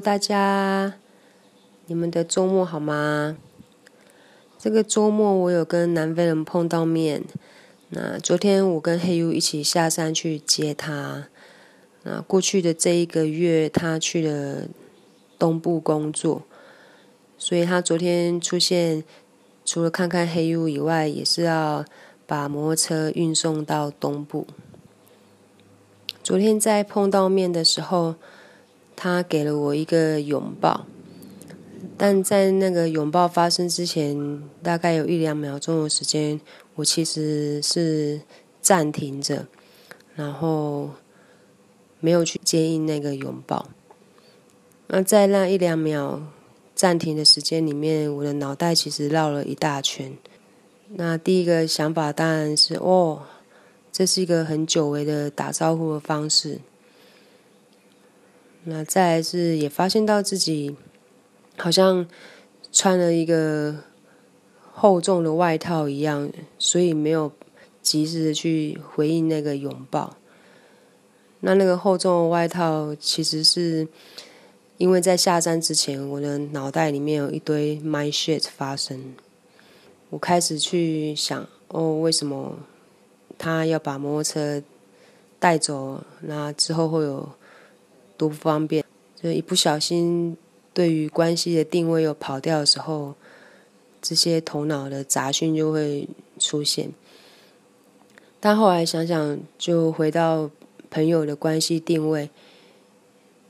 大家，你们的周末好吗？这个周末我有跟南非人碰到面。那昨天我跟黑 U 一起下山去接他。那过去的这一个月，他去了东部工作，所以他昨天出现，除了看看黑 U 以外，也是要把摩托车运送到东部。昨天在碰到面的时候。他给了我一个拥抱，但在那个拥抱发生之前，大概有一两秒钟的时间，我其实是暂停着，然后没有去接应那个拥抱。那在那一两秒暂停的时间里面，我的脑袋其实绕了一大圈。那第一个想法当然是，哦，这是一个很久违的打招呼的方式。那再来是也发现到自己好像穿了一个厚重的外套一样，所以没有及时的去回应那个拥抱。那那个厚重的外套其实是因为在下山之前，我的脑袋里面有一堆 my shit 发生。我开始去想，哦，为什么他要把摩托车带走？那之后会有。多不方便，就一不小心，对于关系的定位又跑掉的时候，这些头脑的杂讯就会出现。但后来想想，就回到朋友的关系定位，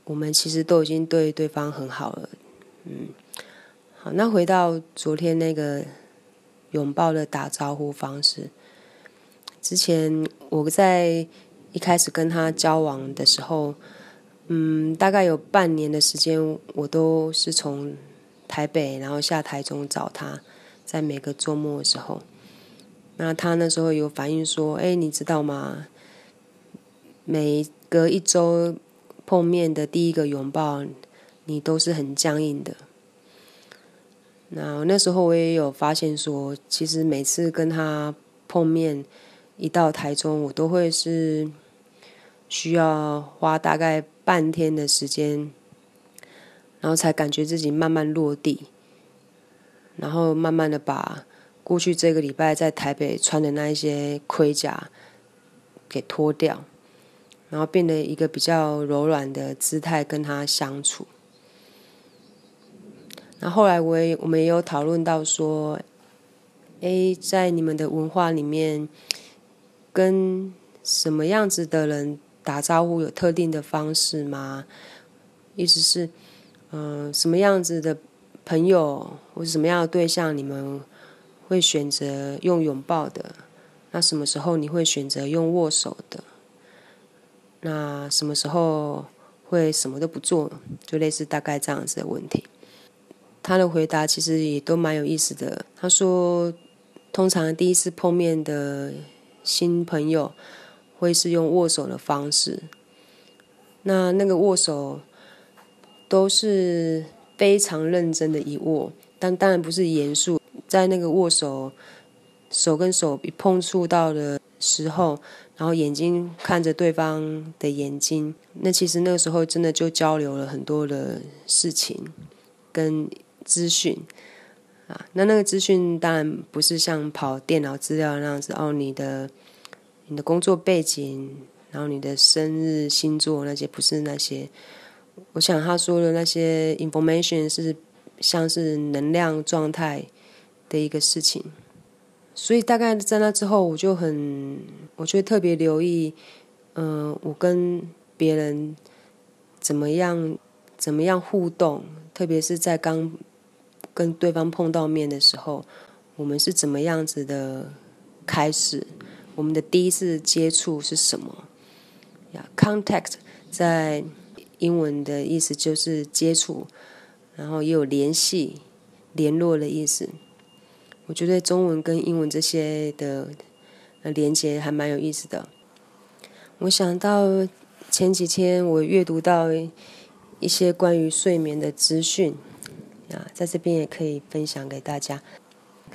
我们其实都已经对对方很好了。嗯，好，那回到昨天那个拥抱的打招呼方式，之前我在一开始跟他交往的时候。嗯，大概有半年的时间，我都是从台北，然后下台中找他，在每个周末的时候。那他那时候有反映说：“哎，你知道吗？每隔一周碰面的第一个拥抱，你都是很僵硬的。”那那时候我也有发现说，其实每次跟他碰面，一到台中，我都会是需要花大概。半天的时间，然后才感觉自己慢慢落地，然后慢慢的把过去这个礼拜在台北穿的那一些盔甲给脱掉，然后变得一个比较柔软的姿态跟他相处。那后来我也我们也有讨论到说，诶，在你们的文化里面，跟什么样子的人？打招呼有特定的方式吗？意思是，嗯，什么样子的朋友或者什么样的对象，你们会选择用拥抱的？那什么时候你会选择用握手的？那什么时候会什么都不做？就类似大概这样子的问题。他的回答其实也都蛮有意思的。他说，通常第一次碰面的新朋友。会是用握手的方式，那那个握手都是非常认真的一握，但当然不是严肃。在那个握手手跟手一碰触到的时候，然后眼睛看着对方的眼睛，那其实那个时候真的就交流了很多的事情跟资讯啊。那那个资讯当然不是像跑电脑资料那样子哦，你的。你的工作背景，然后你的生日、星座那些不是那些，我想他说的那些 information 是像是能量状态的一个事情，所以大概在那之后，我就很，我就特别留意，嗯，我跟别人怎么样，怎么样互动，特别是在刚跟对方碰到面的时候，我们是怎么样子的开始。我们的第一次接触是什么？呀，contact 在英文的意思就是接触，然后也有联系、联络的意思。我觉得中文跟英文这些的连接还蛮有意思的。我想到前几天我阅读到一些关于睡眠的资讯，啊，在这边也可以分享给大家。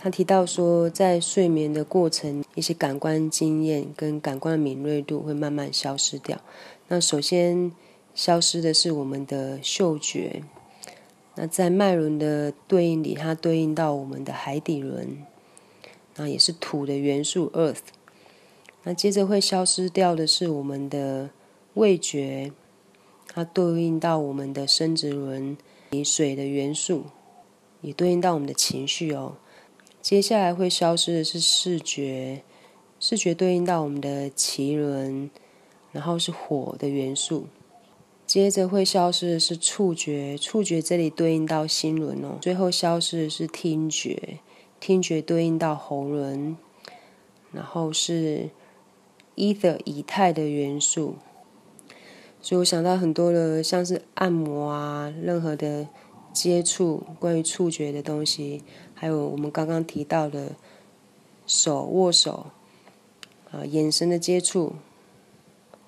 他提到说，在睡眠的过程，一些感官经验跟感官敏锐度会慢慢消失掉。那首先，消失的是我们的嗅觉。那在脉轮的对应里，它对应到我们的海底轮，那也是土的元素 Earth。那接着会消失掉的是我们的味觉，它对应到我们的生殖轮，以水的元素，也对应到我们的情绪哦。接下来会消失的是视觉，视觉对应到我们的脐轮，然后是火的元素。接着会消失的是触觉，触觉这里对应到心轮哦。最后消失的是听觉，听觉对应到喉轮，然后是 ether 以太的元素。所以我想到很多的，像是按摩啊，任何的接触关于触觉的东西。还有我们刚刚提到的手握手，啊，眼神的接触，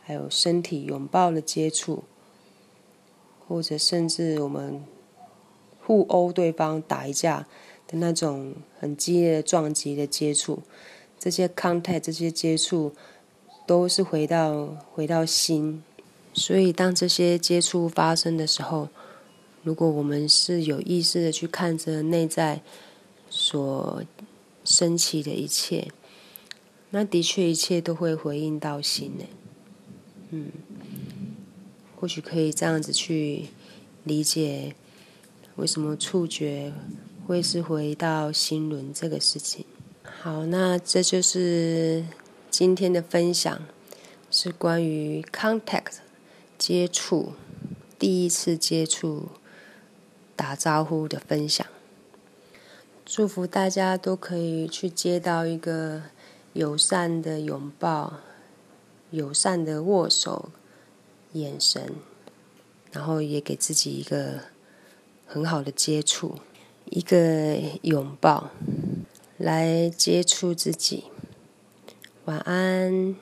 还有身体拥抱的接触，或者甚至我们互殴对方打一架的那种很激烈的撞击的接触，这些 contact 这些接触都是回到回到心，所以当这些接触发生的时候，如果我们是有意识的去看着内在。所升起的一切，那的确一切都会回应到心呢。嗯，或许可以这样子去理解，为什么触觉会是回到心轮这个事情。好，那这就是今天的分享，是关于 contact 接触，第一次接触打招呼的分享。祝福大家都可以去接到一个友善的拥抱、友善的握手、眼神，然后也给自己一个很好的接触，一个拥抱来接触自己。晚安。